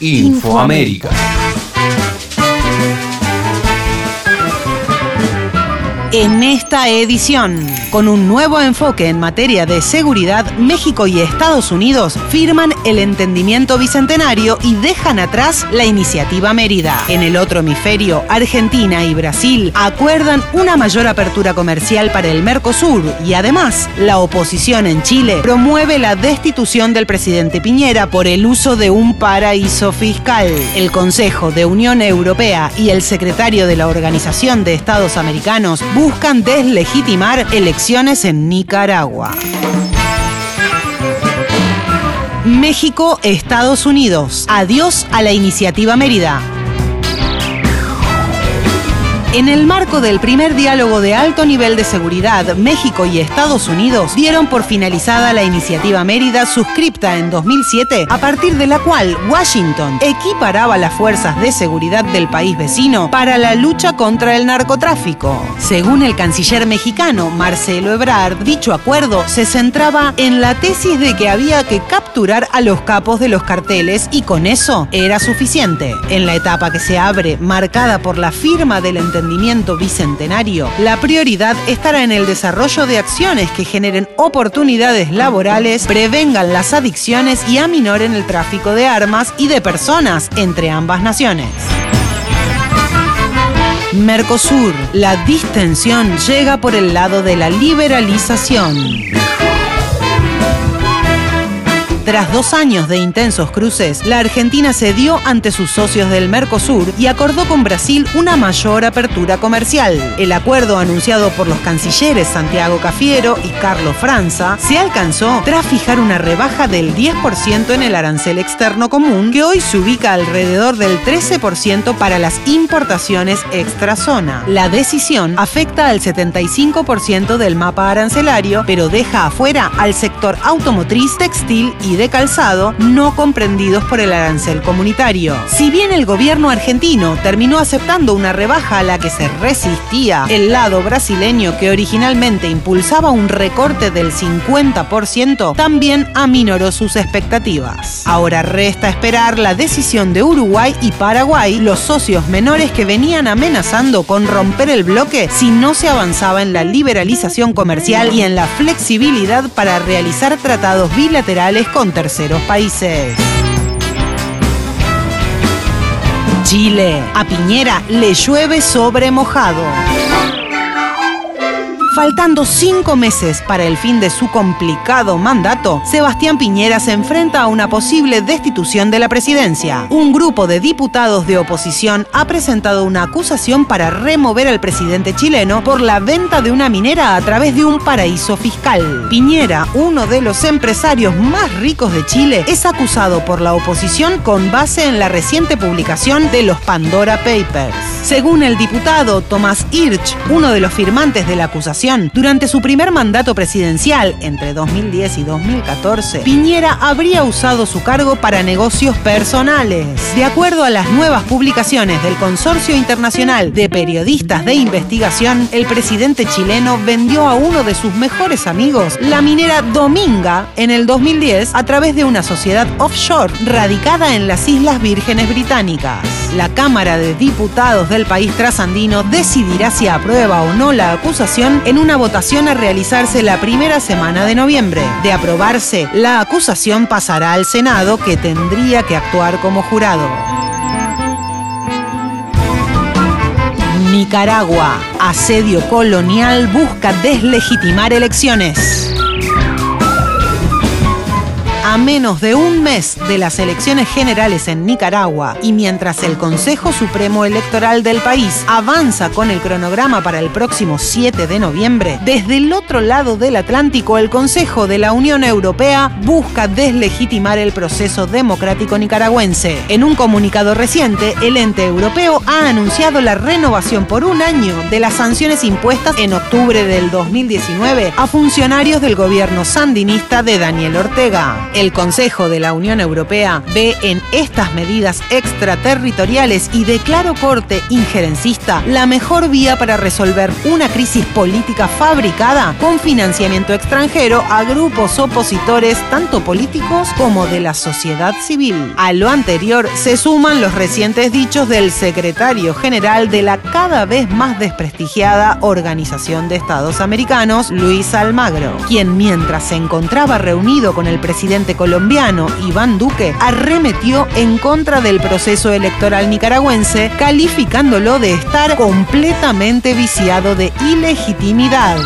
Infoamérica. En esta edición, con un nuevo enfoque en materia de seguridad, México y Estados Unidos firman el entendimiento bicentenario y dejan atrás la iniciativa Mérida. En el otro hemisferio, Argentina y Brasil acuerdan una mayor apertura comercial para el Mercosur y además, la oposición en Chile promueve la destitución del presidente Piñera por el uso de un paraíso fiscal. El Consejo de Unión Europea y el secretario de la Organización de Estados Americanos buscan deslegitimar elecciones en Nicaragua. México, Estados Unidos. Adiós a la iniciativa Mérida. En el marco del primer diálogo de alto nivel de seguridad, México y Estados Unidos dieron por finalizada la iniciativa Mérida suscripta en 2007, a partir de la cual Washington equiparaba las fuerzas de seguridad del país vecino para la lucha contra el narcotráfico. Según el canciller mexicano Marcelo Ebrard, dicho acuerdo se centraba en la tesis de que había que capturar a los capos de los carteles y con eso era suficiente. En la etapa que se abre, marcada por la firma del entendimiento bicentenario, la prioridad estará en el desarrollo de acciones que generen oportunidades laborales, prevengan las adicciones y aminoren el tráfico de armas y de personas entre ambas naciones. Mercosur, la distensión llega por el lado de la liberalización. Tras dos años de intensos cruces, la Argentina cedió ante sus socios del Mercosur y acordó con Brasil una mayor apertura comercial. El acuerdo anunciado por los cancilleres Santiago Cafiero y Carlos Franza se alcanzó tras fijar una rebaja del 10% en el arancel externo común, que hoy se ubica alrededor del 13% para las importaciones extrazona. La decisión afecta al 75% del mapa arancelario, pero deja afuera al sector automotriz, textil y de calzado no comprendidos por el arancel comunitario. Si bien el gobierno argentino terminó aceptando una rebaja a la que se resistía el lado brasileño que originalmente impulsaba un recorte del 50%, también aminoró sus expectativas. Ahora resta esperar la decisión de Uruguay y Paraguay, los socios menores que venían amenazando con romper el bloque si no se avanzaba en la liberalización comercial y en la flexibilidad para realizar tratados bilaterales con terceros países. Chile. A Piñera le llueve sobre mojado. Faltando cinco meses para el fin de su complicado mandato, Sebastián Piñera se enfrenta a una posible destitución de la presidencia. Un grupo de diputados de oposición ha presentado una acusación para remover al presidente chileno por la venta de una minera a través de un paraíso fiscal. Piñera, uno de los empresarios más ricos de Chile, es acusado por la oposición con base en la reciente publicación de los Pandora Papers. Según el diputado Tomás Hirsch, uno de los firmantes de la acusación, durante su primer mandato presidencial, entre 2010 y 2014, Piñera habría usado su cargo para negocios personales. De acuerdo a las nuevas publicaciones del Consorcio Internacional de Periodistas de Investigación, el presidente chileno vendió a uno de sus mejores amigos la minera Dominga en el 2010 a través de una sociedad offshore radicada en las Islas Vírgenes Británicas. La Cámara de Diputados del país trasandino decidirá si aprueba o no la acusación en una votación a realizarse la primera semana de noviembre. De aprobarse, la acusación pasará al Senado que tendría que actuar como jurado. Nicaragua. Asedio colonial busca deslegitimar elecciones a menos de un mes de las elecciones generales en Nicaragua y mientras el Consejo Supremo Electoral del país avanza con el cronograma para el próximo 7 de noviembre, desde el otro lado del Atlántico el Consejo de la Unión Europea busca deslegitimar el proceso democrático nicaragüense. En un comunicado reciente, el ente europeo ha anunciado la renovación por un año de las sanciones impuestas en octubre del 2019 a funcionarios del gobierno sandinista de Daniel Ortega. El Consejo de la Unión Europea ve en estas medidas extraterritoriales y de claro corte injerencista la mejor vía para resolver una crisis política fabricada con financiamiento extranjero a grupos opositores tanto políticos como de la sociedad civil. A lo anterior se suman los recientes dichos del secretario general de la cada vez más desprestigiada Organización de Estados Americanos, Luis Almagro, quien mientras se encontraba reunido con el colombiano Iván Duque, arremetió en contra del proceso electoral nicaragüense, calificándolo de estar completamente viciado de ilegitimidad.